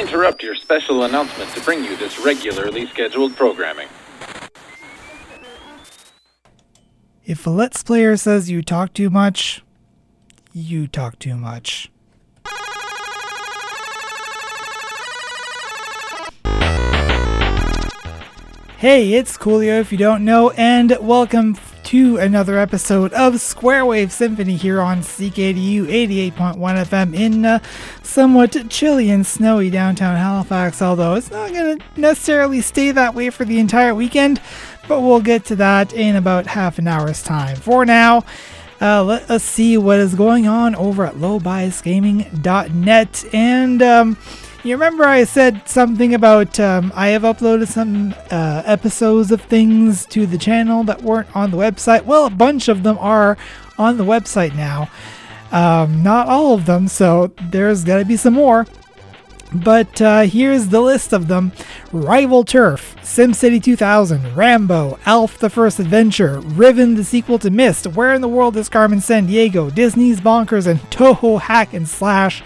Interrupt your special announcement to bring you this regularly scheduled programming. If a Let's Player says you talk too much, you talk too much. Hey, it's Coolio if you don't know, and welcome to another episode of Square Wave Symphony here on CKDU 88.1 FM in uh, somewhat chilly and snowy downtown Halifax, although it's not going to necessarily stay that way for the entire weekend, but we'll get to that in about half an hour's time. For now, uh, let us see what is going on over at lowbiasgaming.net and um, you remember I said something about um, I have uploaded some uh, episodes of things to the channel that weren't on the website? Well, a bunch of them are on the website now. Um, not all of them, so there's got to be some more. But uh, here's the list of them Rival Turf, SimCity 2000, Rambo, Alf the First Adventure, Riven the sequel to Myst, Where in the World is Carmen Sandiego, Disney's Bonkers, and Toho Hack and Slash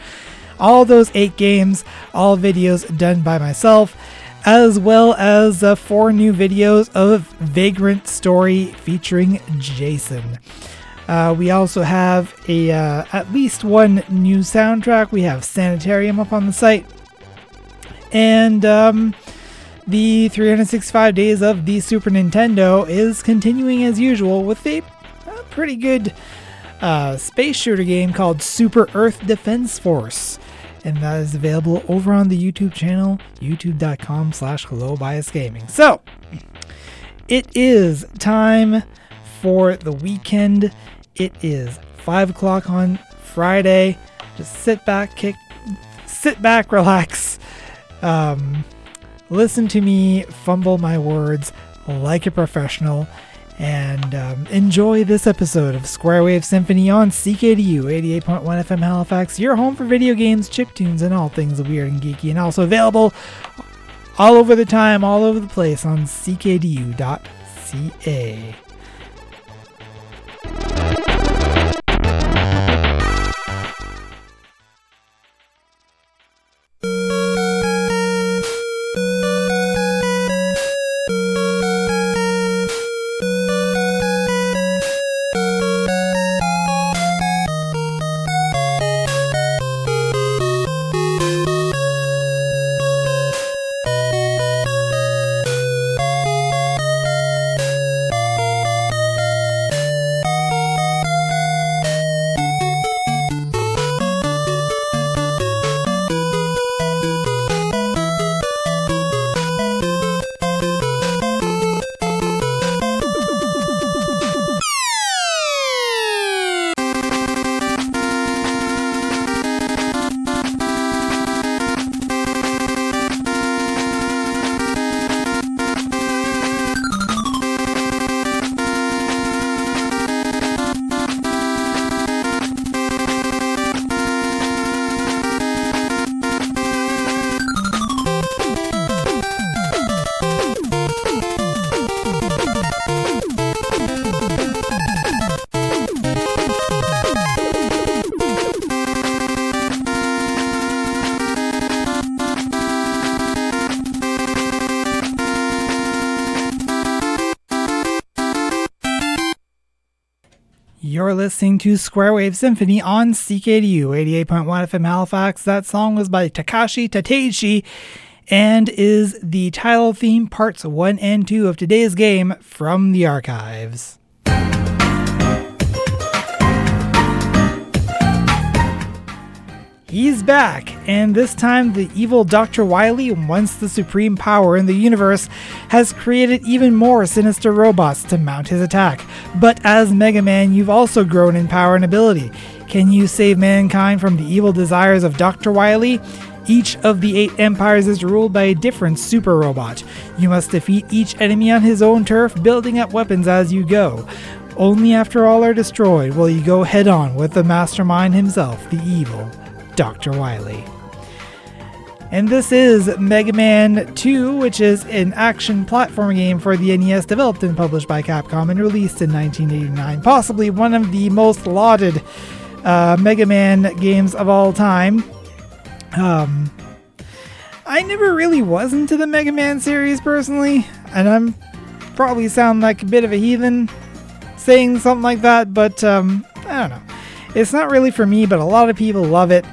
all those eight games, all videos done by myself, as well as uh, four new videos of Vagrant Story featuring Jason. Uh, we also have a uh, at least one new soundtrack. We have Sanitarium up on the site, and um, the 365 days of the Super Nintendo is continuing as usual with a, a pretty good uh, space shooter game called Super Earth Defense Force and that is available over on the YouTube channel, youtube.com slash hello bias gaming. So, it is time for the weekend. It is 5 o'clock on Friday. Just sit back, kick, sit back, relax, um, listen to me fumble my words like a professional and um, enjoy this episode of Square Wave Symphony on CKDU 88.1 FM Halifax, your home for video games, chip tunes, and all things weird and geeky, and also available all over the time, all over the place on ckdu.ca. You're listening to Square Wave Symphony on CKDU 88.1 FM Halifax. That song was by Takashi Tateishi and is the title theme parts 1 and 2 of today's game from the archives. He's back, and this time the evil Dr. Wily, once the supreme power in the universe, has created even more sinister robots to mount his attack. But as Mega Man, you've also grown in power and ability. Can you save mankind from the evil desires of Dr. Wily? Each of the eight empires is ruled by a different super robot. You must defeat each enemy on his own turf, building up weapons as you go. Only after all are destroyed will you go head on with the mastermind himself, the evil Dr. Wily. And this is Mega Man 2, which is an action platform game for the NES developed and published by Capcom and released in 1989. Possibly one of the most lauded uh, Mega Man games of all time. Um, I never really was into the Mega Man series personally, and I'm probably sound like a bit of a heathen saying something like that, but um, I don't know. It's not really for me, but a lot of people love it.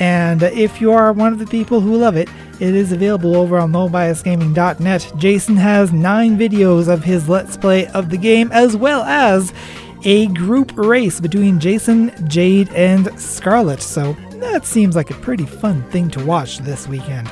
And if you are one of the people who love it, it is available over on lowbiasgaming.net. Jason has nine videos of his Let's Play of the game, as well as a group race between Jason, Jade, and Scarlet. So that seems like a pretty fun thing to watch this weekend.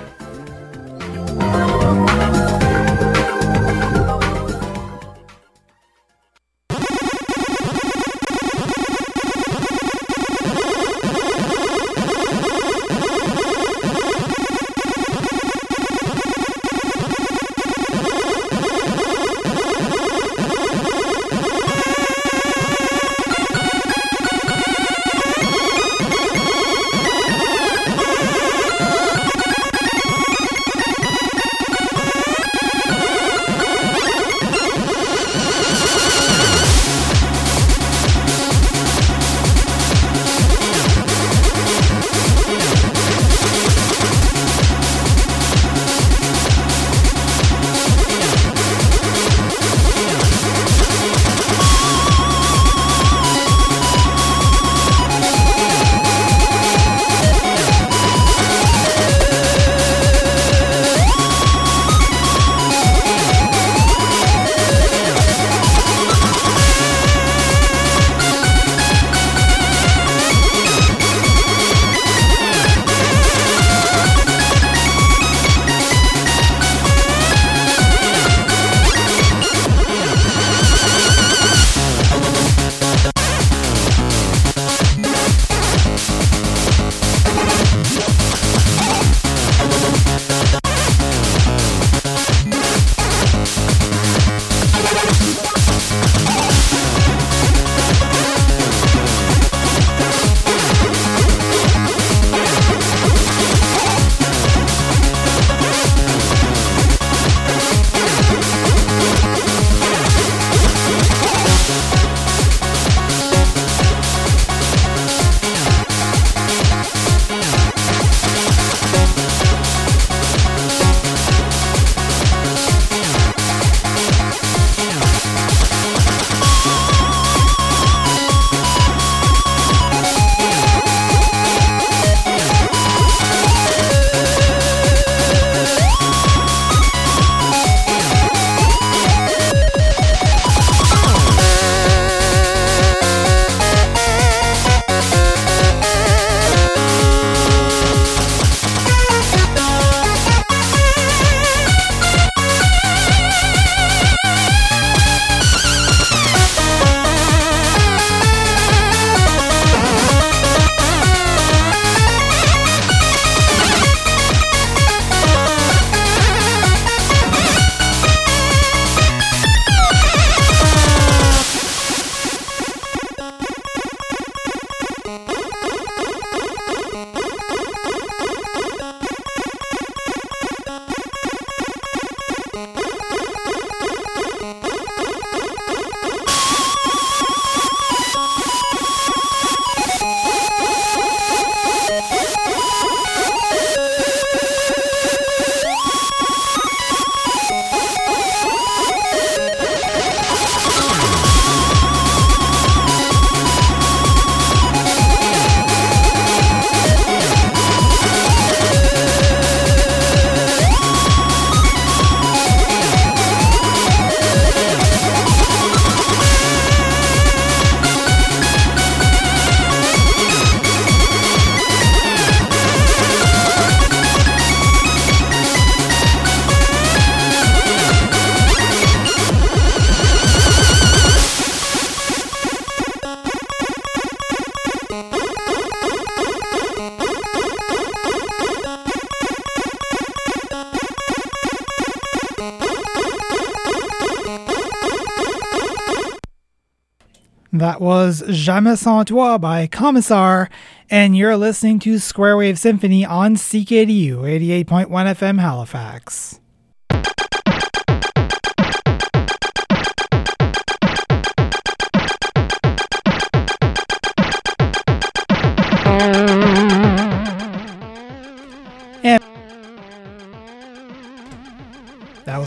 That was Jamais sans toi by Commissar, and you're listening to Square Wave Symphony on CKDU 88.1 FM Halifax.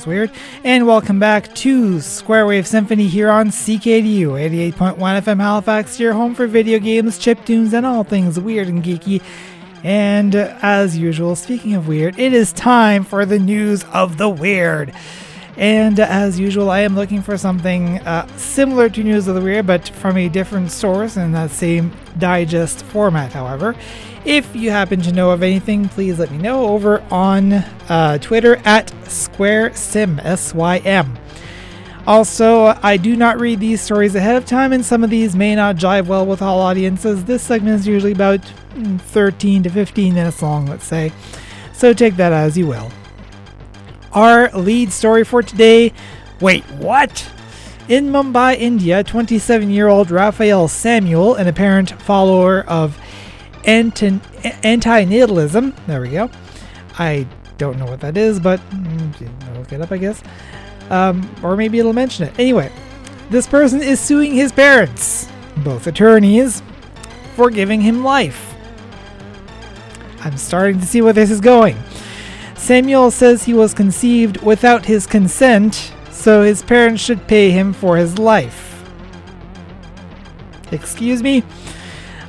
Was weird. And welcome back to Square Wave Symphony here on CKDU 88.1 FM Halifax, your home for video games, chip tunes, and all things weird and geeky. And uh, as usual, speaking of weird, it is time for the news of the weird. And uh, as usual, I am looking for something uh, similar to News of the Weird, but from a different source in that same digest format, however. If you happen to know of anything, please let me know over on uh, Twitter at SquareSym, S Y M. Also, I do not read these stories ahead of time, and some of these may not jive well with all audiences. This segment is usually about mm, 13 to 15 minutes long, let's say. So take that as you will. Our lead story for today wait, what? In Mumbai, India, 27 year old Raphael Samuel, an apparent follower of anti natalism. There we go. I don't know what that is, but mm, look it up, I guess. Um, or maybe it'll mention it. Anyway, this person is suing his parents, both attorneys, for giving him life. I'm starting to see where this is going. Samuel says he was conceived without his consent, so his parents should pay him for his life. Excuse me?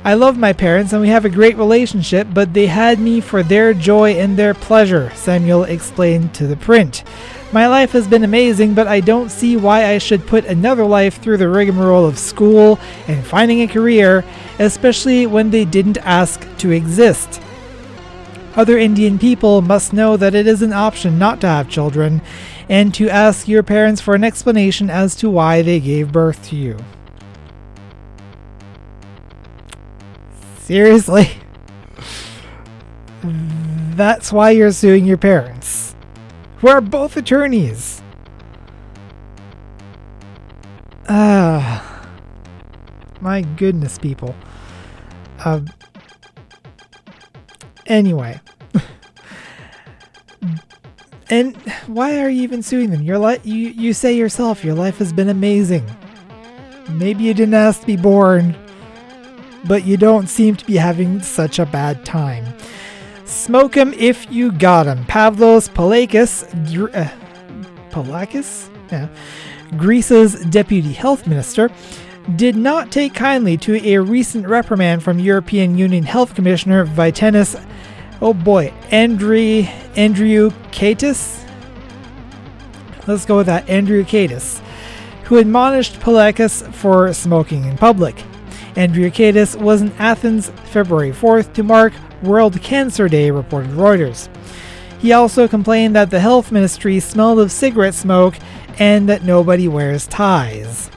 I love my parents and we have a great relationship, but they had me for their joy and their pleasure, Samuel explained to the print. My life has been amazing, but I don't see why I should put another life through the rigmarole of school and finding a career, especially when they didn't ask to exist. Other Indian people must know that it is an option not to have children, and to ask your parents for an explanation as to why they gave birth to you. Seriously? That's why you're suing your parents, who are both attorneys. Ah. My goodness, people. Uh, anyway. and why are you even suing them? Your li- you, you say yourself your life has been amazing. Maybe you didn't ask to be born but you don't seem to be having such a bad time. Smoke 'em if you got 'em. Pavlos Palakis, uh, Palakis? Yeah. Greece's deputy health minister, did not take kindly to a recent reprimand from European Union Health Commissioner Vytenis, oh boy, Andrew, Andrew Katis? Let's go with that, Andrew Katis, who admonished Palakis for smoking in public. Andriukaitis was in Athens February 4th to mark World Cancer Day, reported Reuters. He also complained that the health ministry smelled of cigarette smoke and that nobody wears ties.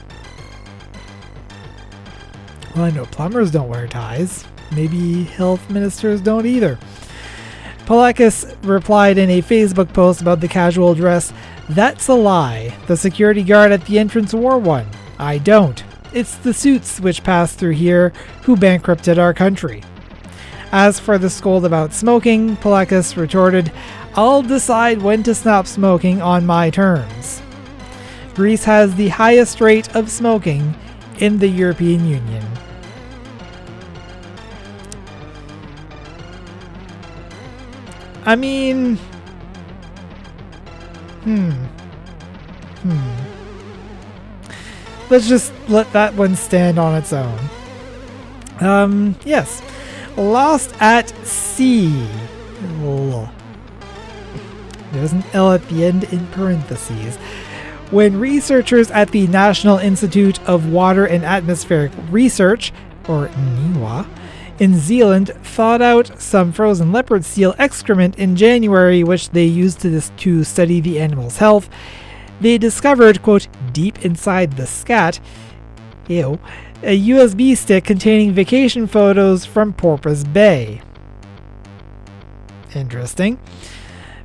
Well, I know plumbers don't wear ties. Maybe health ministers don't either. Palakis replied in a Facebook post about the casual dress That's a lie. The security guard at the entrance wore one. I don't. It's the suits which pass through here who bankrupted our country. As for the scold about smoking, Palakis retorted, I'll decide when to stop smoking on my terms. Greece has the highest rate of smoking in the European Union. I mean, hmm. Hmm let's just let that one stand on its own. Um, yes. Lost at Sea. There's an L at the end in parentheses. When researchers at the National Institute of Water and Atmospheric Research, or NIWA, in Zealand thawed out some frozen leopard seal excrement in January, which they used to, to study the animal's health, they discovered, quote, deep inside the scat, ew, a USB stick containing vacation photos from Porpoise Bay. Interesting.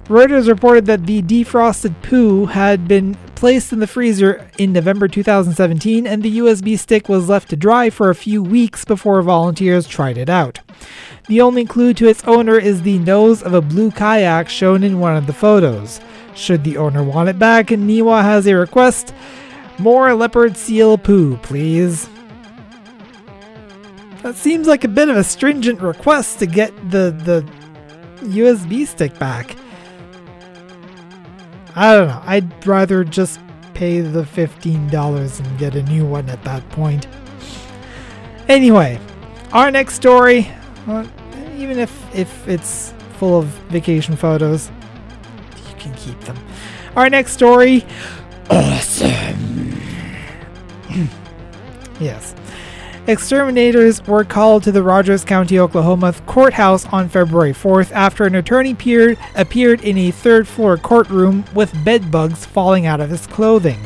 Reuters reported that the defrosted poo had been placed in the freezer in November 2017 and the USB stick was left to dry for a few weeks before volunteers tried it out. The only clue to its owner is the nose of a blue kayak shown in one of the photos. Should the owner want it back, and Niwa has a request. More leopard seal poo, please. That seems like a bit of a stringent request to get the, the USB stick back. I don't know. I'd rather just pay the $15 and get a new one at that point. Anyway, our next story, even if if it's full of vacation photos, can keep them. Our next story, awesome. yes. Exterminators were called to the Rogers County, Oklahoma courthouse on February 4th after an attorney appeared, appeared in a third floor courtroom with bedbugs falling out of his clothing.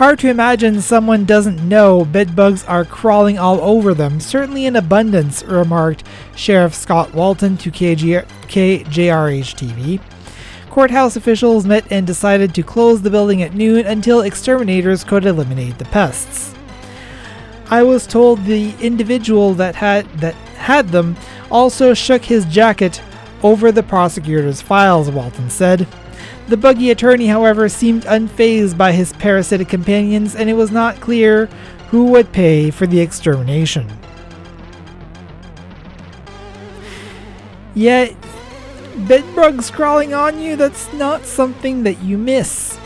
Hard to imagine someone doesn't know bedbugs are crawling all over them, certainly in abundance, remarked Sheriff Scott Walton to KG- KJRH TV. Courthouse officials met and decided to close the building at noon until exterminators could eliminate the pests. I was told the individual that had that had them also shook his jacket over the prosecutor's files, Walton said. The buggy attorney, however, seemed unfazed by his parasitic companions, and it was not clear who would pay for the extermination. Yet, bedbugs crawling on you, that's not something that you miss.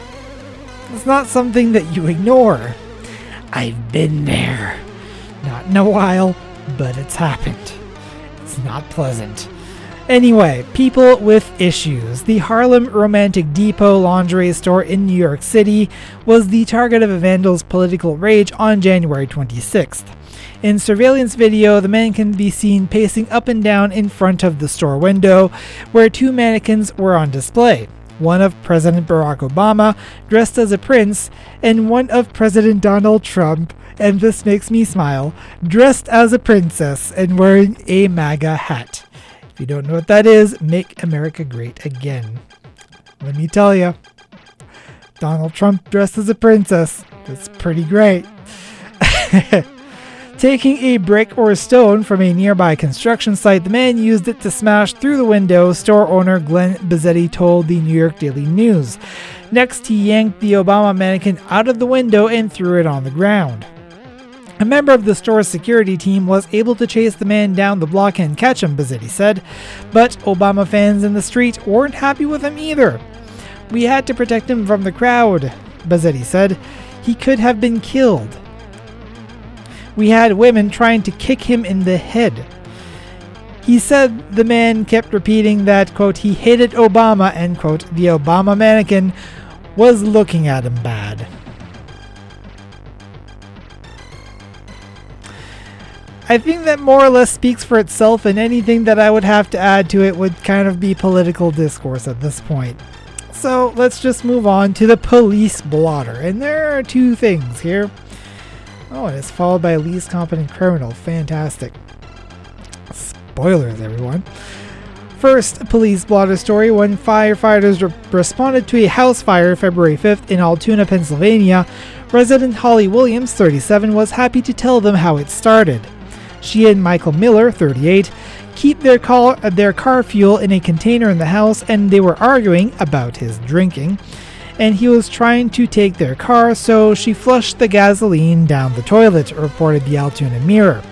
It's not something that you ignore. I've been there. Not in a while, but it's happened. It's not pleasant. Anyway, people with issues. The Harlem Romantic Depot lingerie store in New York City was the target of a vandal's political rage on January 26th. In surveillance video, the man can be seen pacing up and down in front of the store window, where two mannequins were on display one of President Barack Obama, dressed as a prince, and one of President Donald Trump, and this makes me smile, dressed as a princess and wearing a MAGA hat. If you don't know what that is, make America great again. Let me tell you, Donald Trump dressed as a princess. That's pretty great. Taking a brick or a stone from a nearby construction site, the man used it to smash through the window, store owner Glenn Bizzetti told the New York Daily News. Next, he yanked the Obama mannequin out of the window and threw it on the ground. A member of the store's security team was able to chase the man down the block and catch him, Bizzetti said, but Obama fans in the street weren't happy with him either. We had to protect him from the crowd, Bizzetti said. He could have been killed. We had women trying to kick him in the head. He said the man kept repeating that, quote, he hated Obama, end quote, the Obama mannequin was looking at him bad. I think that more or less speaks for itself, and anything that I would have to add to it would kind of be political discourse at this point. So let's just move on to the police blotter. And there are two things here. Oh, and it's followed by a least competent criminal. Fantastic. Spoilers, everyone. First, police blotter story when firefighters re- responded to a house fire February 5th in Altoona, Pennsylvania. Resident Holly Williams, 37, was happy to tell them how it started. She and Michael Miller, 38, keep their car, their car fuel in a container in the house and they were arguing about his drinking. And he was trying to take their car, so she flushed the gasoline down the toilet, reported the Altoona Mirror.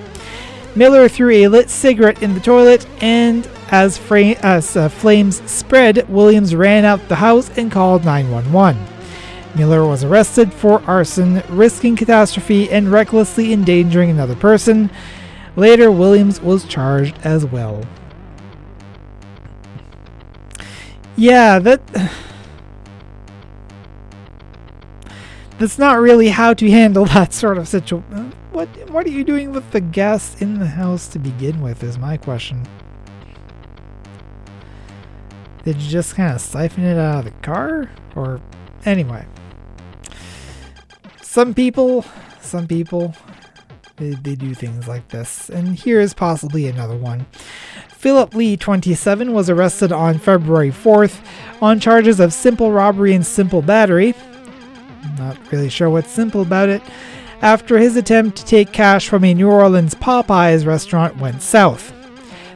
Miller threw a lit cigarette in the toilet, and as, fra- as uh, flames spread, Williams ran out the house and called 911. Miller was arrested for arson, risking catastrophe, and recklessly endangering another person. Later, Williams was charged as well. Yeah, that. That's not really how to handle that sort of situation. What What are you doing with the gas in the house to begin with? Is my question. Did you just kind of siphon it out of the car, or anyway? Some people, some people, they, they do things like this. And here is possibly another one. Philip Lee, 27, was arrested on February 4th on charges of simple robbery and simple battery. Not really sure what's simple about it. After his attempt to take cash from a New Orleans Popeyes restaurant went south.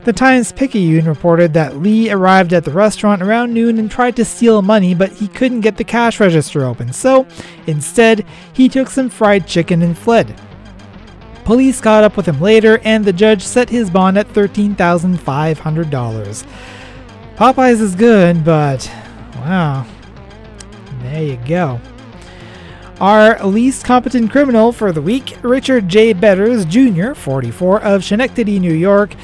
The Times Picayune reported that Lee arrived at the restaurant around noon and tried to steal money, but he couldn't get the cash register open, so instead, he took some fried chicken and fled. Police caught up with him later, and the judge set his bond at $13,500. Popeyes is good, but Wow. There you go. Our least competent criminal for the week, Richard J. Betters Jr., 44, of Schenectady, New York,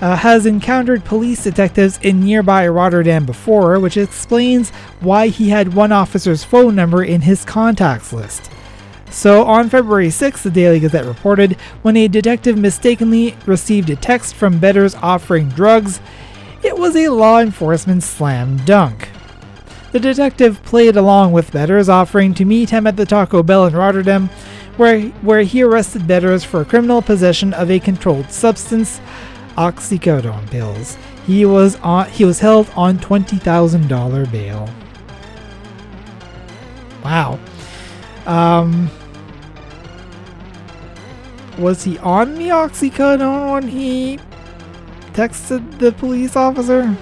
uh, has encountered police detectives in nearby Rotterdam before, which explains why he had one officer's phone number in his contacts list. So, on February 6, the Daily Gazette reported when a detective mistakenly received a text from Betters offering drugs, it was a law enforcement slam dunk. The detective played along with Betters, offering to meet him at the Taco Bell in Rotterdam, where, where he arrested Betters for criminal possession of a controlled substance, oxycodone pills. He was on, he was held on $20,000 bail. Wow. Um, was he on the oxycodone when he texted the police officer?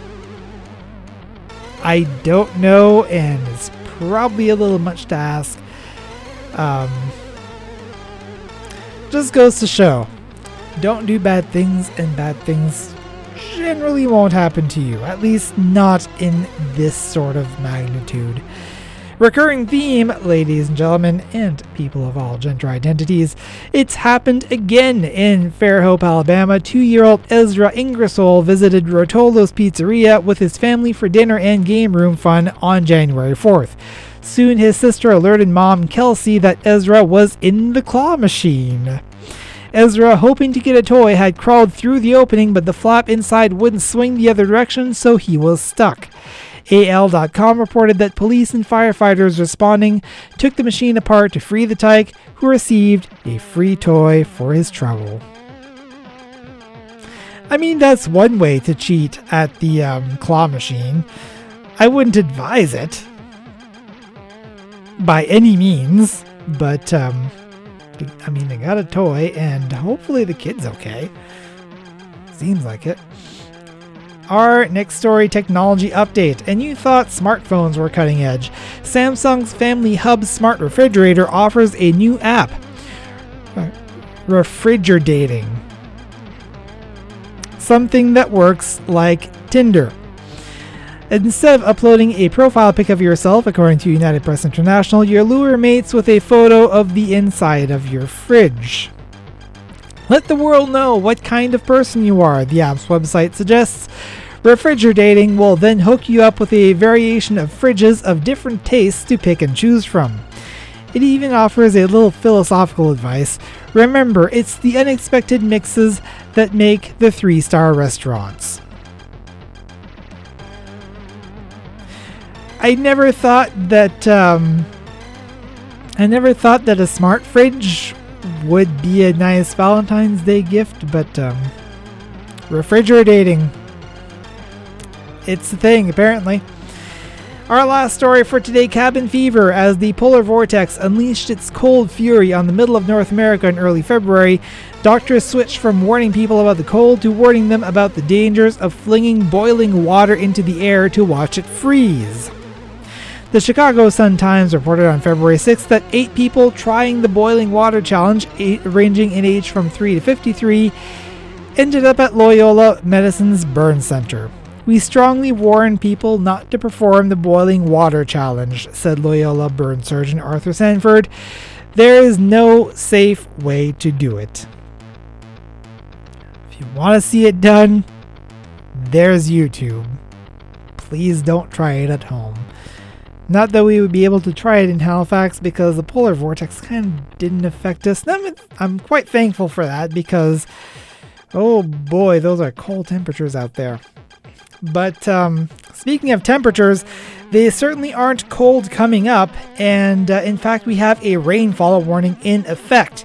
I don't know, and it's probably a little much to ask. Um, just goes to show don't do bad things, and bad things generally won't happen to you, at least not in this sort of magnitude. Recurring theme, ladies and gentlemen, and people of all gender identities. It's happened again in Fairhope, Alabama. Two year old Ezra Ingersoll visited Rotolo's Pizzeria with his family for dinner and game room fun on January 4th. Soon his sister alerted mom Kelsey that Ezra was in the claw machine. Ezra, hoping to get a toy, had crawled through the opening, but the flap inside wouldn't swing the other direction, so he was stuck. AL.com reported that police and firefighters responding took the machine apart to free the tyke, who received a free toy for his trouble. I mean, that's one way to cheat at the um, claw machine. I wouldn't advise it by any means, but um, I mean, they got a toy, and hopefully the kid's okay. Seems like it. Our next story technology update, and you thought smartphones were cutting edge. Samsung's Family Hub smart refrigerator offers a new app uh, Refrigerdating. Something that works like Tinder. Instead of uploading a profile pic of yourself, according to United Press International, your lure mates with a photo of the inside of your fridge. Let the world know what kind of person you are, the app's website suggests. Refrigerdating will then hook you up with a variation of fridges of different tastes to pick and choose from. It even offers a little philosophical advice. Remember, it's the unexpected mixes that make the three star restaurants. I never thought that um, I never thought that a smart fridge would be a nice Valentine's Day gift, but um, refrigerdating it's the thing apparently. Our last story for today cabin fever. As the polar vortex unleashed its cold fury on the middle of North America in early February, doctors switched from warning people about the cold to warning them about the dangers of flinging boiling water into the air to watch it freeze. The Chicago Sun-Times reported on February 6th that eight people trying the boiling water challenge, eight, ranging in age from 3 to 53, ended up at Loyola Medicine's Burn Center. We strongly warn people not to perform the boiling water challenge, said Loyola burn surgeon Arthur Sanford. There is no safe way to do it. If you want to see it done, there's YouTube. Please don't try it at home. Not that we would be able to try it in Halifax because the polar vortex kind of didn't affect us. I'm, quite thankful for that because, oh boy, those are cold temperatures out there. But um, speaking of temperatures, they certainly aren't cold coming up, and uh, in fact, we have a rainfall warning in effect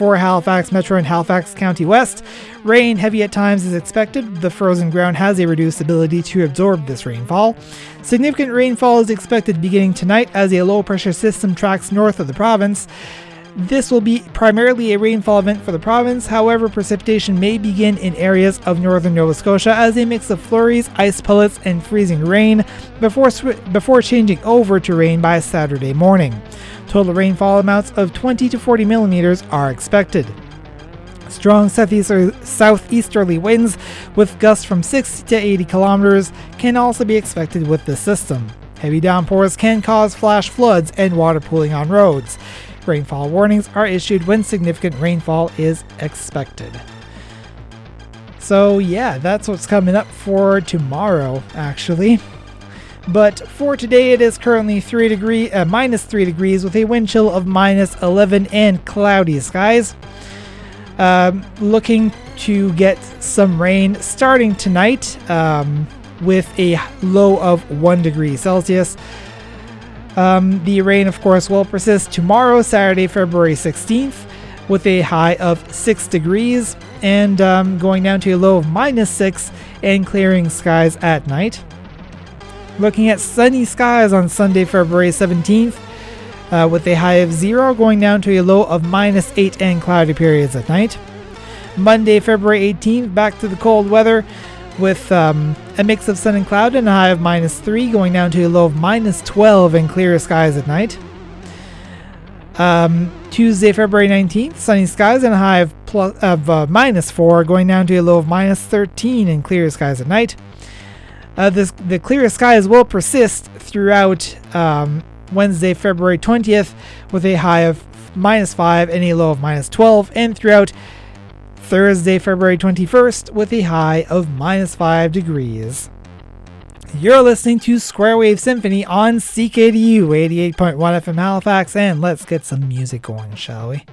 for Halifax Metro and Halifax County West. Rain heavy at times is expected. The frozen ground has a reduced ability to absorb this rainfall. Significant rainfall is expected beginning tonight as a low pressure system tracks north of the province. This will be primarily a rainfall event for the province, however, precipitation may begin in areas of northern Nova Scotia as a mix of flurries, ice pellets, and freezing rain before, sw- before changing over to rain by Saturday morning. Total rainfall amounts of 20 to 40 millimeters are expected. Strong southeasterly winds with gusts from 60 to 80 kilometers can also be expected with this system. Heavy downpours can cause flash floods and water pooling on roads. Rainfall warnings are issued when significant rainfall is expected. So, yeah, that's what's coming up for tomorrow, actually. But for today, it is currently 3 degree, uh, minus 3 degrees with a wind chill of minus 11 and cloudy skies. Um, looking to get some rain starting tonight um, with a low of 1 degree Celsius. Um, the rain, of course, will persist tomorrow, Saturday, February 16th, with a high of 6 degrees and um, going down to a low of minus 6 and clearing skies at night. Looking at sunny skies on Sunday, February 17th, uh, with a high of 0 going down to a low of minus 8 and cloudy periods at night. Monday, February 18th, back to the cold weather with um, a mix of sun and cloud and a high of minus 3 going down to a low of minus 12 and clear skies at night. Um, Tuesday, February 19th, sunny skies and a high of, plus, of uh, minus 4 going down to a low of minus 13 and clear skies at night. Uh, this, the clear skies will persist throughout um, Wednesday, February 20th, with a high of minus 5 and a low of minus 12, and throughout Thursday, February 21st, with a high of minus 5 degrees. You're listening to Square Wave Symphony on CKDU 88.1 FM Halifax, and let's get some music going, shall we?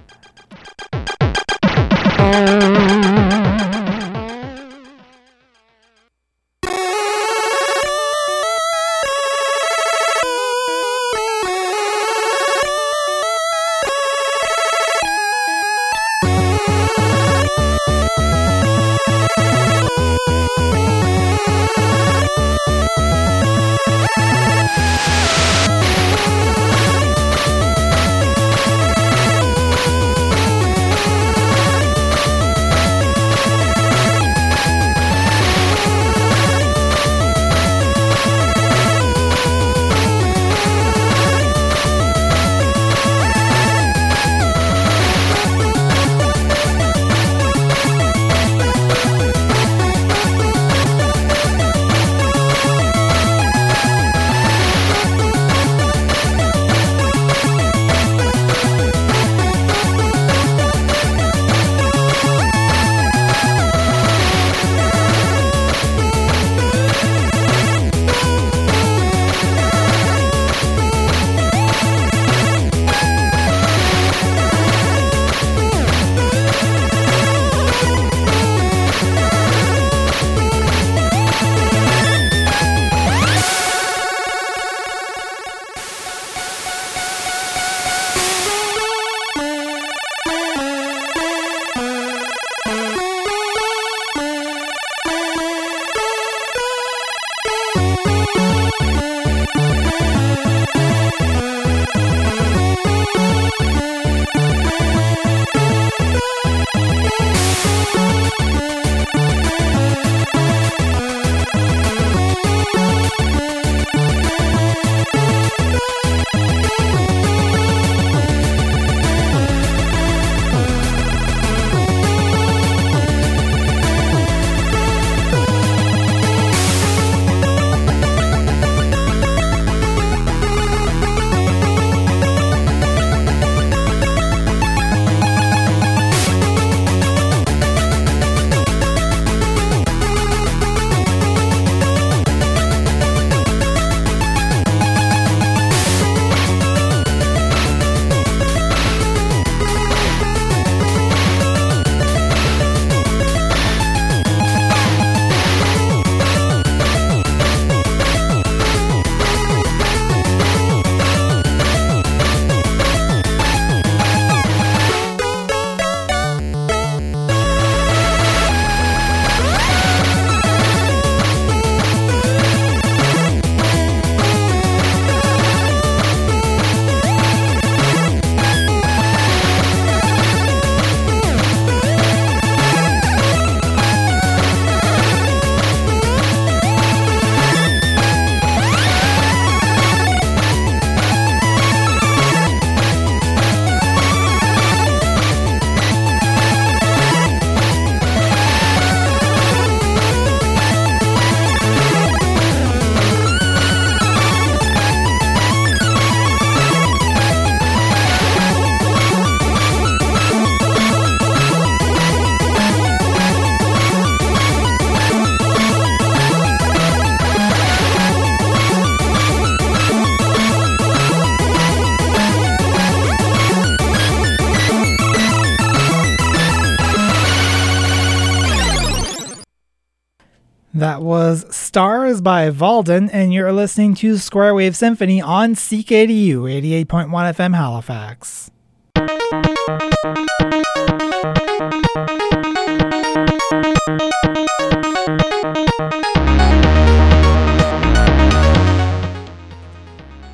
Stars by Valden, and you're listening to Square Wave Symphony on CKDU 88.1 FM Halifax.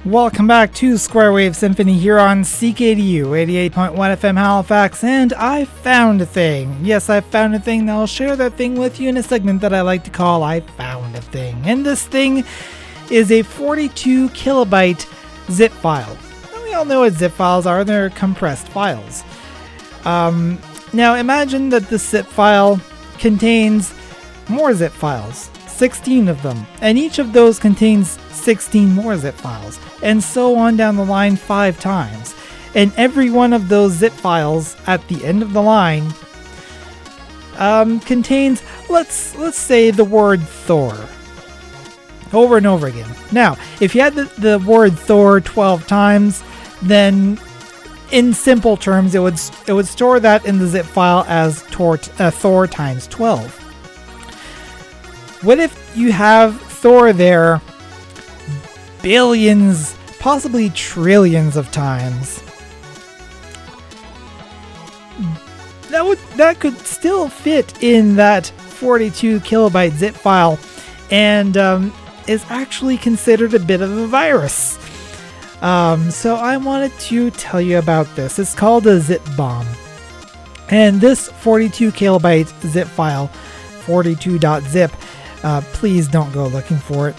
Welcome back to Square Wave Symphony here on CKDU 88.1 FM Halifax, and I found a thing. Yes, I found a thing, and I'll share that thing with you in a segment that I like to call I Found a Thing. And this thing is a 42 kilobyte zip file. And we all know what zip files are, they're compressed files. Um, now imagine that the zip file contains more zip files, 16 of them, and each of those contains 16 more zip files and so on down the line five times. And every one of those zip files at the end of the line um, contains, let's let's say, the word Thor over and over again. Now, if you had the, the word Thor 12 times, then in simple terms, it would it would store that in the zip file as Tor, uh, Thor times 12. What if you have Thor there billions, possibly trillions of times. That would that could still fit in that 42 kilobyte zip file, and um, is actually considered a bit of a virus. Um, so I wanted to tell you about this. It's called a zip bomb, and this 42 kilobyte zip file, 42.zip. Uh, please don't go looking for it.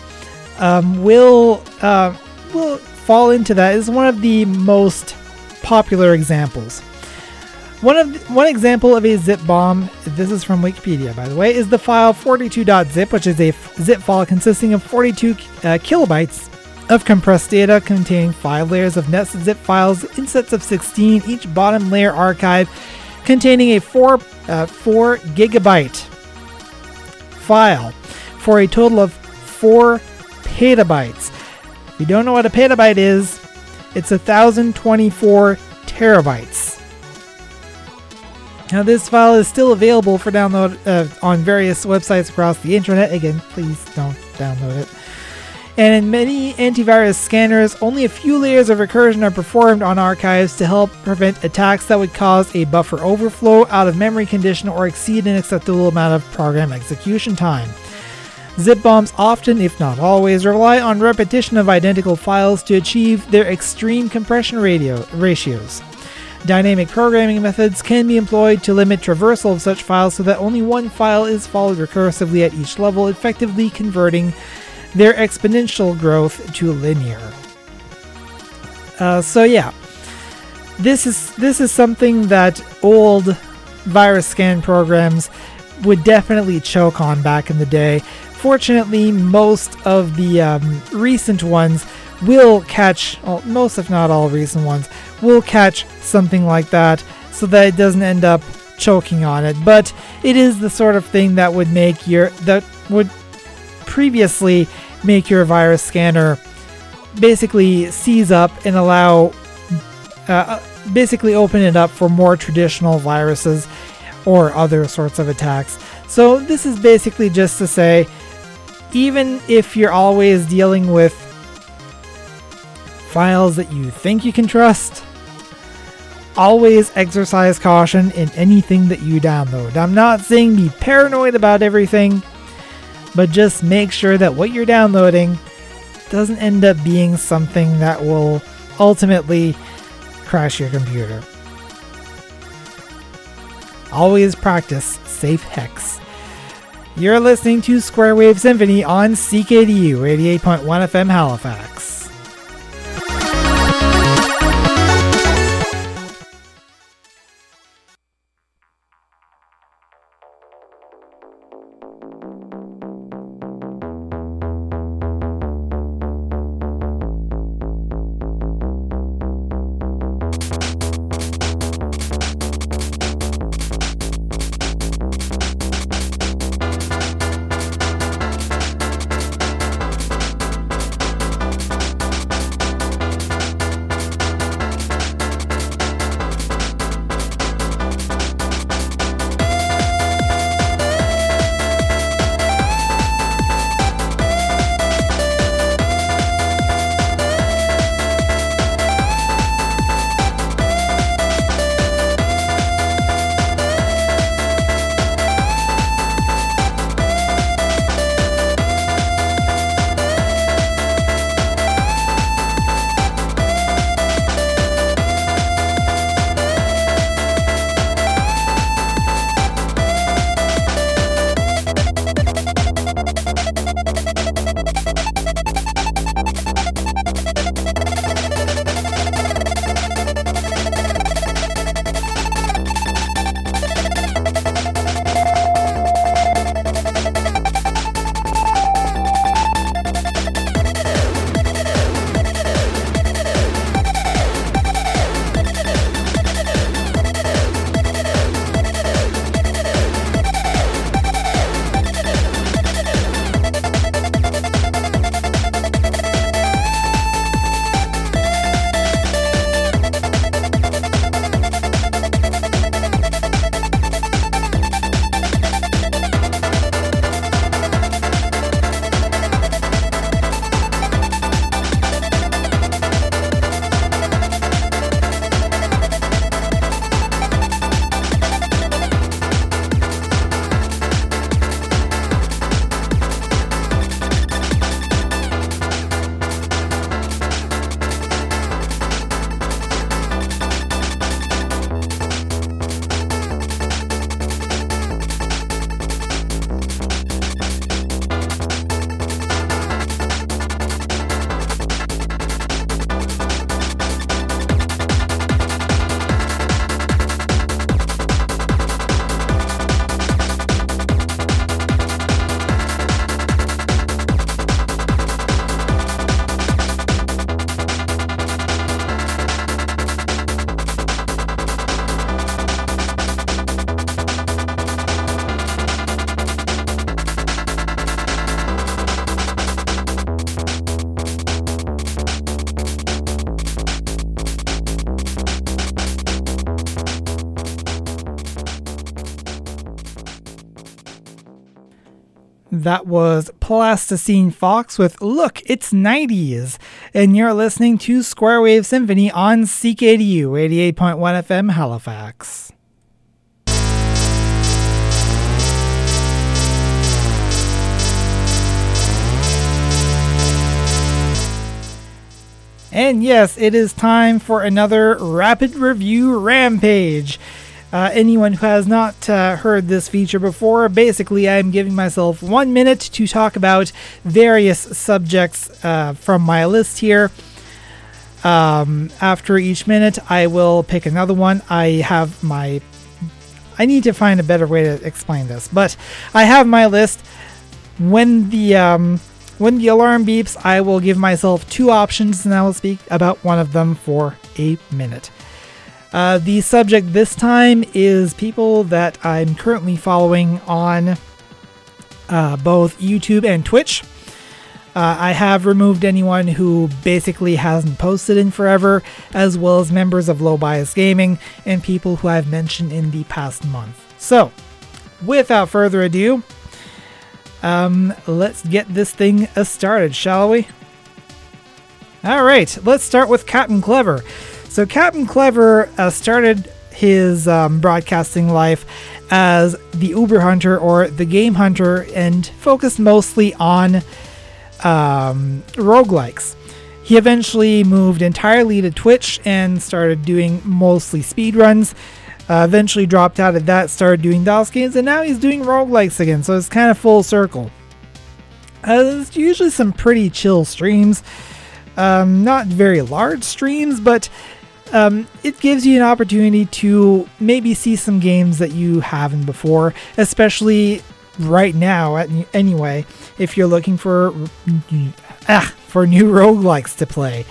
Um, will uh, will fall into that. Is one of the most popular examples. One of one example of a zip bomb, this is from Wikipedia by the way, is the file 42.zip, which is a f- zip file consisting of 42 uh, kilobytes of compressed data containing five layers of nested zip files in sets of 16, each bottom layer archive containing a 4 uh, 4 gigabyte file for a total of 4 petabytes. If you don't know what a petabyte is, it's 1024 terabytes. Now, this file is still available for download uh, on various websites across the internet. Again, please don't download it. And in many antivirus scanners, only a few layers of recursion are performed on archives to help prevent attacks that would cause a buffer overflow, out of memory condition, or exceed an acceptable amount of program execution time. Zip bombs often, if not always, rely on repetition of identical files to achieve their extreme compression radio, ratios. Dynamic programming methods can be employed to limit traversal of such files so that only one file is followed recursively at each level, effectively converting their exponential growth to linear. Uh, so yeah, this is this is something that old virus scan programs would definitely choke on back in the day Fortunately, most of the um, recent ones will catch, well, most if not all recent ones, will catch something like that so that it doesn't end up choking on it. But it is the sort of thing that would make your, that would previously make your virus scanner basically seize up and allow, uh, basically open it up for more traditional viruses or other sorts of attacks. So this is basically just to say even if you're always dealing with files that you think you can trust, always exercise caution in anything that you download. I'm not saying be paranoid about everything, but just make sure that what you're downloading doesn't end up being something that will ultimately crash your computer. Always practice safe hex. You're listening to Square Wave Symphony on CKDU 88.1 FM Halifax. That was Plasticine Fox with Look, It's 90s. And you're listening to Square Wave Symphony on CKDU 88.1 FM Halifax. And yes, it is time for another rapid review rampage. Uh, anyone who has not uh, heard this feature before, basically, I'm giving myself one minute to talk about various subjects uh, from my list here. Um, after each minute, I will pick another one. I have my. I need to find a better way to explain this, but I have my list. When the um, when the alarm beeps, I will give myself two options, and I will speak about one of them for a minute. Uh, the subject this time is people that I'm currently following on uh, both YouTube and Twitch. Uh, I have removed anyone who basically hasn't posted in forever, as well as members of Low Bias Gaming and people who I've mentioned in the past month. So, without further ado, um, let's get this thing started, shall we? Alright, let's start with Captain Clever. So Captain Clever uh, started his um, broadcasting life as the Uber Hunter or the Game Hunter and focused mostly on um, roguelikes. He eventually moved entirely to Twitch and started doing mostly speedruns. Uh, eventually dropped out of that, started doing DOS games, and now he's doing roguelikes again, so it's kind of full circle. Uh, it's usually some pretty chill streams. Um, not very large streams, but um, it gives you an opportunity to maybe see some games that you haven't before, especially right now. Anyway, if you're looking for ah, for new roguelikes to play.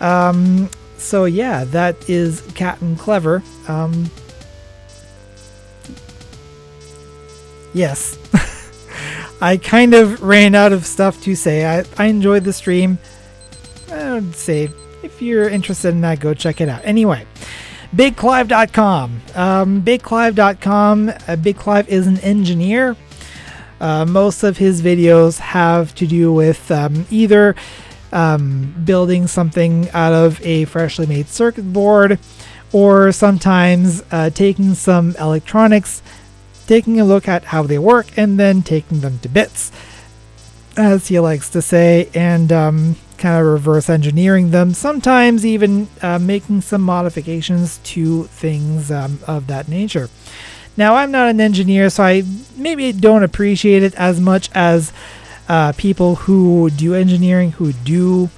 Um, so yeah, that is Captain Clever. Um, yes. I kind of ran out of stuff to say. I, I enjoyed the stream. I would say if you're interested in that, go check it out. Anyway, BigClive.com. Um, BigClive.com. Uh, Big Clive is an engineer. Uh, most of his videos have to do with um, either um, building something out of a freshly made circuit board or sometimes uh, taking some electronics, taking a look at how they work, and then taking them to bits, as he likes to say. And um, kind of reverse engineering them, sometimes even uh, making some modifications to things um, of that nature. Now, I'm not an engineer, so I maybe don't appreciate it as much as uh, people who do engineering, who do,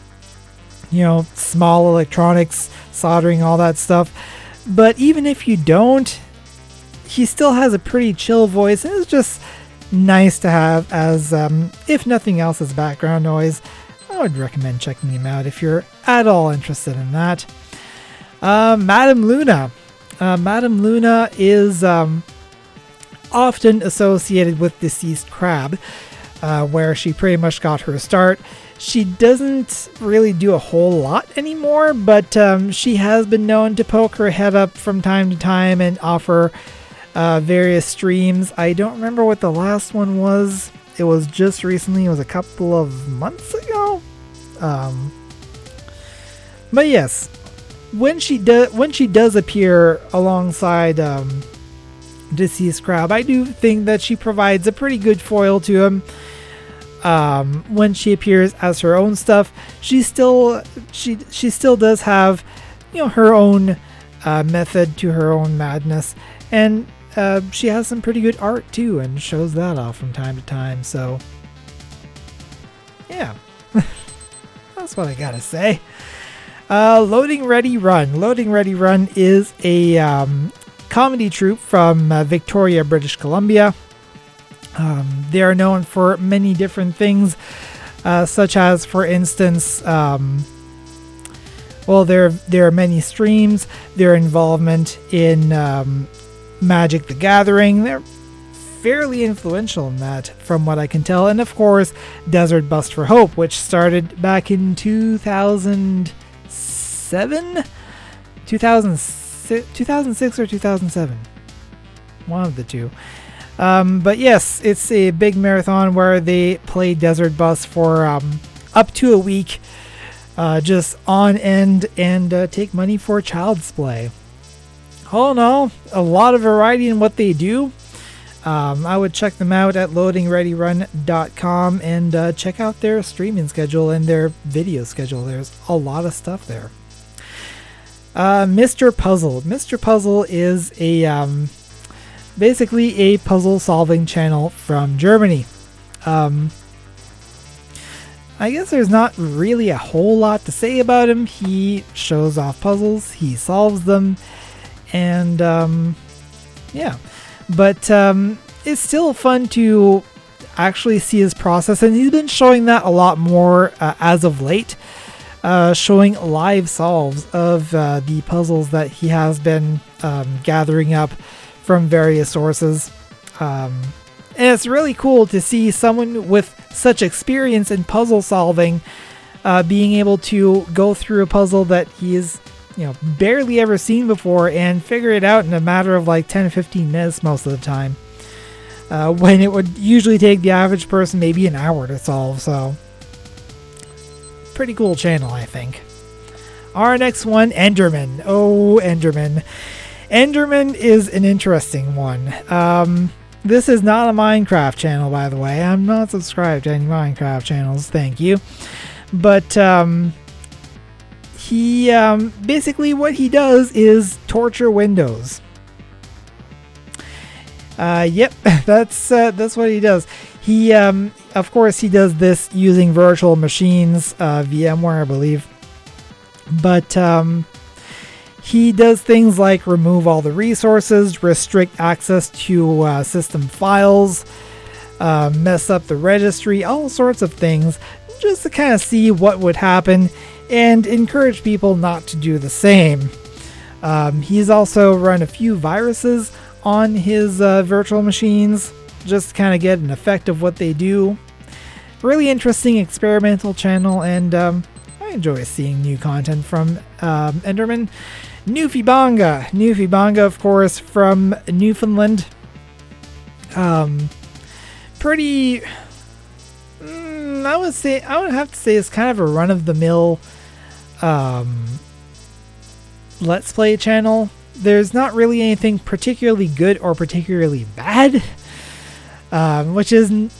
you know, small electronics, soldering, all that stuff. But even if you don't, he still has a pretty chill voice, and it's just nice to have as, um, if nothing else, as background noise I would recommend checking him out if you're at all interested in that. Uh, Madame Luna. Uh, Madame Luna is um, often associated with Deceased Crab, uh, where she pretty much got her start. She doesn't really do a whole lot anymore, but um, she has been known to poke her head up from time to time and offer uh, various streams. I don't remember what the last one was. It was just recently. It was a couple of months ago. Um, but yes, when she does when she does appear alongside um, deceased crab, I do think that she provides a pretty good foil to him. Um, when she appears as her own stuff, she still she she still does have you know her own uh, method to her own madness, and uh, she has some pretty good art too, and shows that off from time to time. So, yeah, that's what I gotta say. Uh, Loading Ready Run. Loading Ready Run is a um, comedy troupe from uh, Victoria, British Columbia. Um, they are known for many different things, uh, such as, for instance, um, well, there there are many streams. Their involvement in um, Magic the Gathering. They're fairly influential in that, from what I can tell. And of course, Desert Bus for Hope, which started back in 2007? 2006, 2006 or 2007? One of the two. Um, but yes, it's a big marathon where they play Desert Bus for um, up to a week, uh, just on end, and uh, take money for child's play. All in all, a lot of variety in what they do. Um, I would check them out at loadingreadyrun.com and uh, check out their streaming schedule and their video schedule. There's a lot of stuff there. Uh, Mr. Puzzle. Mr. Puzzle is a um, basically a puzzle solving channel from Germany. Um, I guess there's not really a whole lot to say about him. He shows off puzzles, he solves them, and um, yeah but um, it's still fun to actually see his process, and he's been showing that a lot more uh, as of late, uh, showing live solves of uh, the puzzles that he has been um, gathering up from various sources. Um, and it's really cool to see someone with such experience in puzzle solving uh, being able to go through a puzzle that he is you know, barely ever seen before and figure it out in a matter of like 10 to 15 minutes most of the time. Uh, when it would usually take the average person maybe an hour to solve, so. Pretty cool channel, I think. Our next one, Enderman. Oh, Enderman. Enderman is an interesting one. Um, this is not a Minecraft channel, by the way. I'm not subscribed to any Minecraft channels, thank you. But, um, he um, basically what he does is torture Windows. Uh, yep, that's uh, that's what he does. He, um, of course, he does this using virtual machines, uh, VMware, I believe. But um, he does things like remove all the resources, restrict access to uh, system files, uh, mess up the registry, all sorts of things, just to kind of see what would happen and encourage people not to do the same. Um, he's also run a few viruses on his uh, virtual machines just to kind of get an effect of what they do. Really interesting experimental channel, and um, I enjoy seeing new content from um, Enderman. Newfie Bonga, of course, from Newfoundland. Um, pretty. Mm, I would say I would have to say it's kind of a run of the mill um, Let's Play channel, there's not really anything particularly good or particularly bad, um, which is n-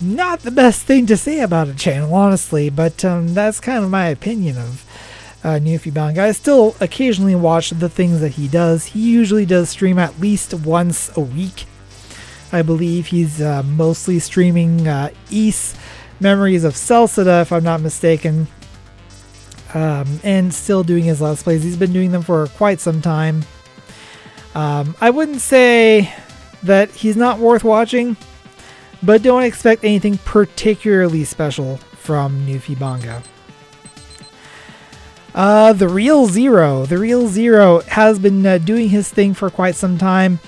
not the best thing to say about a channel, honestly, but um, that's kind of my opinion of uh, Newfie Bonga. I still occasionally watch the things that he does. He usually does stream at least once a week. I believe he's uh, mostly streaming uh, Ys Memories of Celceta, if I'm not mistaken um, and still doing his Let's Plays. He's been doing them for quite some time. Um, I wouldn't say that he's not worth watching, but don't expect anything particularly special from Newfie Bonga. Uh, the Real Zero. The Real Zero has been uh, doing his thing for quite some time.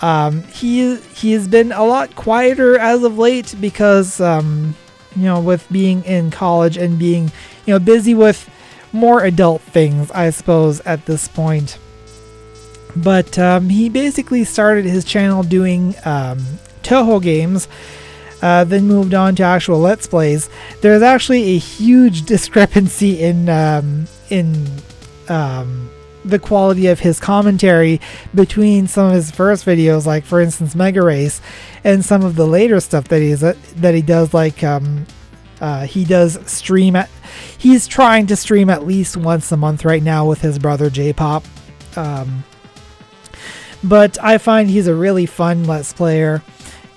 Um, he he has been a lot quieter as of late because um, you know with being in college and being you know busy with more adult things, I suppose, at this point. But um, he basically started his channel doing um, Touhou games, uh, then moved on to actual Let's Plays. There's actually a huge discrepancy in um, in um, the quality of his commentary between some of his first videos, like for instance Mega Race, and some of the later stuff that he's uh, that he does, like um, uh, he does stream at. He's trying to stream at least once a month right now with his brother J-Pop. Um, but I find he's a really fun Let's Player,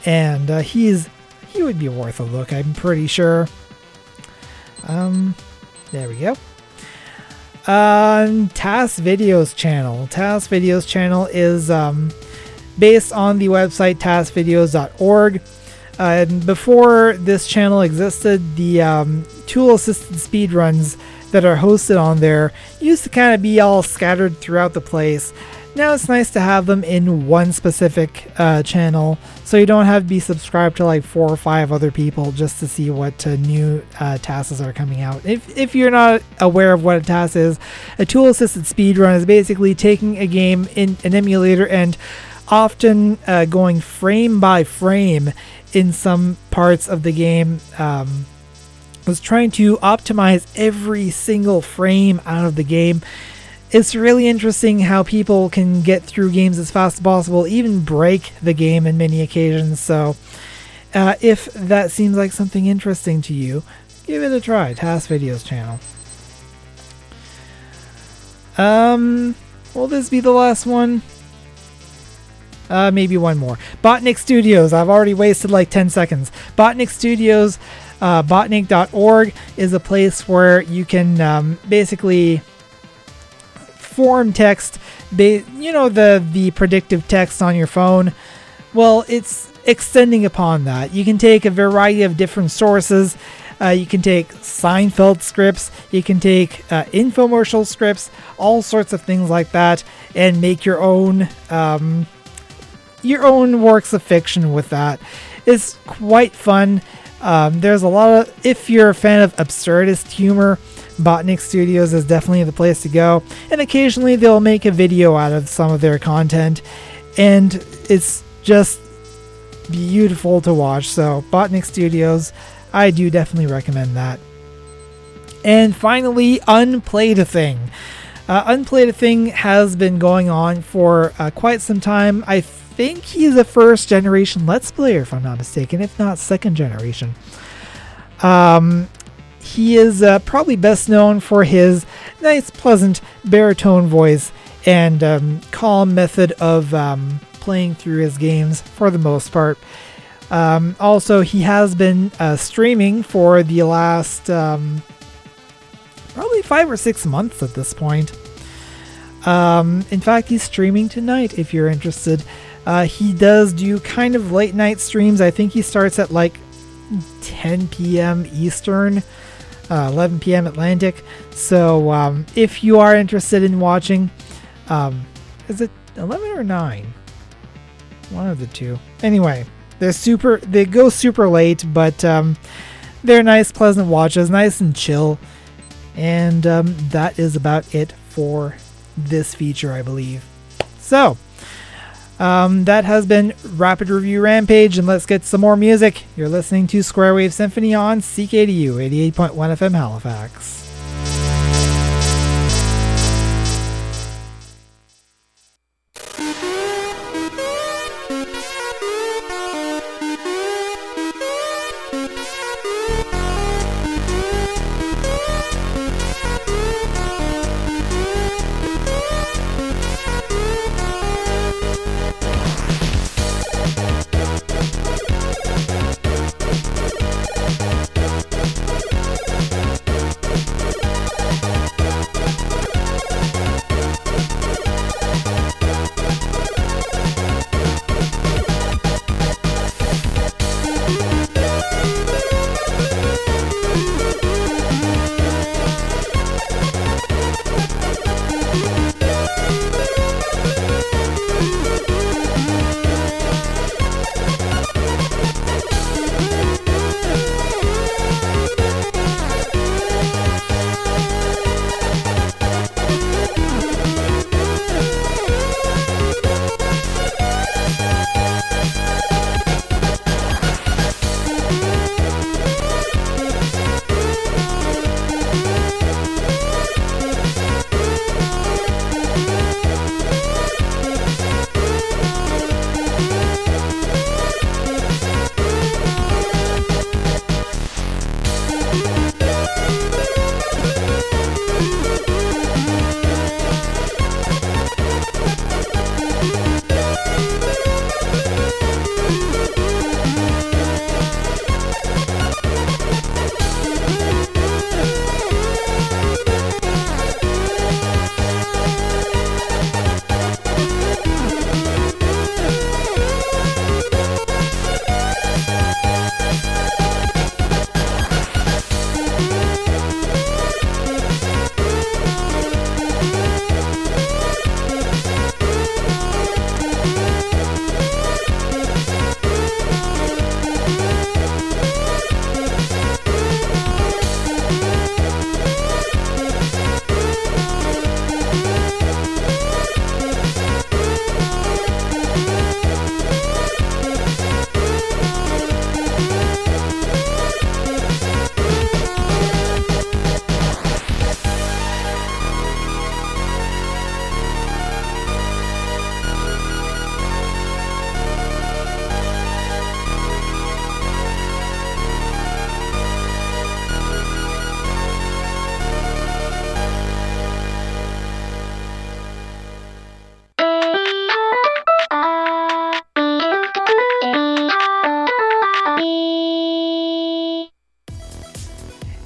and uh, he's he would be worth a look. I'm pretty sure. Um, there we go. Um, TAS Videos channel. TAS Videos channel is um, based on the website tasvideos.org. Uh, before this channel existed, the um, tool assisted speedruns that are hosted on there used to kind of be all scattered throughout the place. Now it's nice to have them in one specific uh, channel so you don't have to be subscribed to like four or five other people just to see what uh, new uh, tasks are coming out. If, if you're not aware of what a task is, a tool assisted speedrun is basically taking a game in an emulator and often uh, going frame by frame in some parts of the game. Um, was trying to optimize every single frame out of the game. It's really interesting how people can get through games as fast as possible, even break the game in many occasions. So, uh, if that seems like something interesting to you, give it a try. TAS Videos channel. Um, will this be the last one? Uh, maybe one more. Botnik Studios. I've already wasted like 10 seconds. Botnik Studios, uh, botnik.org is a place where you can um, basically form text, ba- you know, the, the predictive text on your phone. Well, it's extending upon that. You can take a variety of different sources. Uh, you can take Seinfeld scripts, you can take uh, infomercial scripts, all sorts of things like that, and make your own um, your own works of fiction with that. It's quite fun. Um, there's a lot of if you're a fan of absurdist humor, Botnik Studios is definitely the place to go. And occasionally they'll make a video out of some of their content, and it's just beautiful to watch. So Botnik Studios I do definitely recommend that. And finally, Unplayed a Thing. Uh, Unplayed a Thing has been going on for uh, quite some time. I think he's a first generation Let's Player, if I'm not mistaken, if not second generation. Um, he is uh, probably best known for his nice, pleasant baritone voice and um, calm method of um, playing through his games for the most part. Um, also, he has been uh, streaming for the last um, probably five or six months at this point. Um, in fact, he's streaming tonight if you're interested. Uh, he does do kind of late night streams. I think he starts at like 10 p.m. Eastern, uh, 11 p.m. Atlantic. So um, if you are interested in watching, um, is it 11 or 9? One of the two. Anyway, they're super. They go super late, but um, they're nice, pleasant watches, nice and chill. And um, that is about it for this feature, I believe. So. Um, that has been Rapid Review Rampage, and let's get some more music. You're listening to Square Wave Symphony on CKDU 88.1 FM Halifax.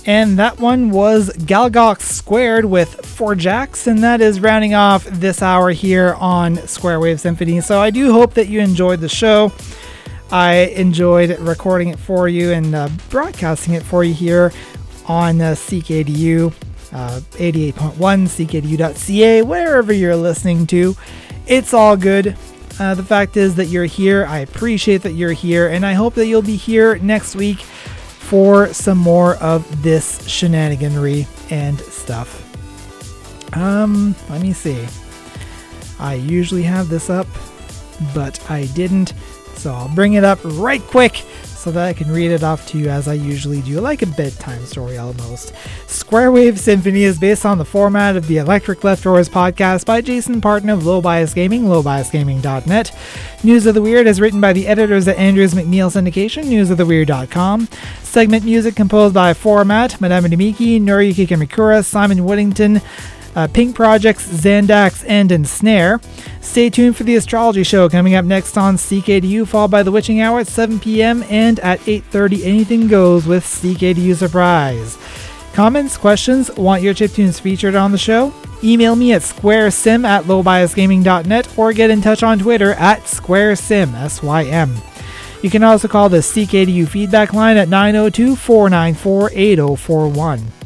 And that one was Galgox Squared with Four Jacks, and that is rounding off this hour here on Square Wave Symphony. So I do hope that you enjoyed the show. I enjoyed recording it for you and uh, broadcasting it for you here on uh, CKDU, uh, 88.1, CKDU.ca, wherever you're listening to. It's all good. Uh, the fact is that you're here. I appreciate that you're here, and I hope that you'll be here next week for some more of this shenaniganry and stuff. Um, let me see. I usually have this up, but I didn't, so I'll bring it up right quick so that I can read it off to you as I usually do, like a bedtime story almost. Square Wave Symphony is based on the format of the Electric Leftovers podcast by Jason Parton of Low Bias Gaming, lowbiasgaming.net. News of the Weird is written by the editors at Andrews McMeel Syndication, newsoftheweird.com. Segment music composed by Format, Madame Demiki, Noriyuki Kimikura, Simon Whittington, uh, Pink Projects, Xandax, and Ensnare. Stay tuned for the astrology show coming up next on CKDU, followed by the Witching Hour at 7 p.m. and at 8:30. Anything goes with CKDU Surprise. Comments, questions, want your chiptunes featured on the show? Email me at squaresym at lowbiasgaming.net or get in touch on Twitter at squaresym, S-Y-M. You can also call the CKDU feedback line at 902 494 8041.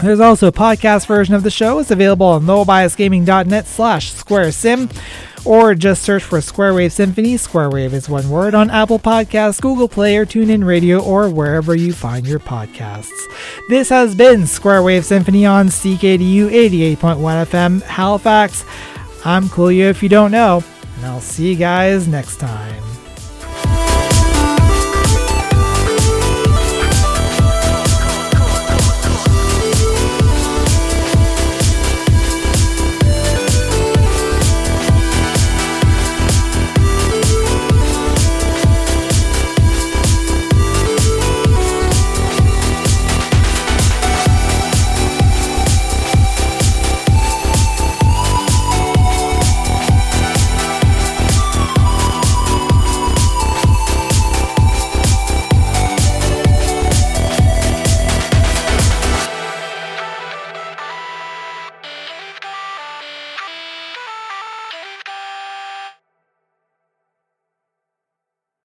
There's also a podcast version of the show. It's available on lowbiasgaming.net slash squaresym or just search for Square Wave Symphony. Square Wave is one word on Apple Podcasts, Google Play, or TuneIn Radio, or wherever you find your podcasts. This has been Square Wave Symphony on CKDU 88.1 FM Halifax. I'm Coolio if you don't know, and I'll see you guys next time.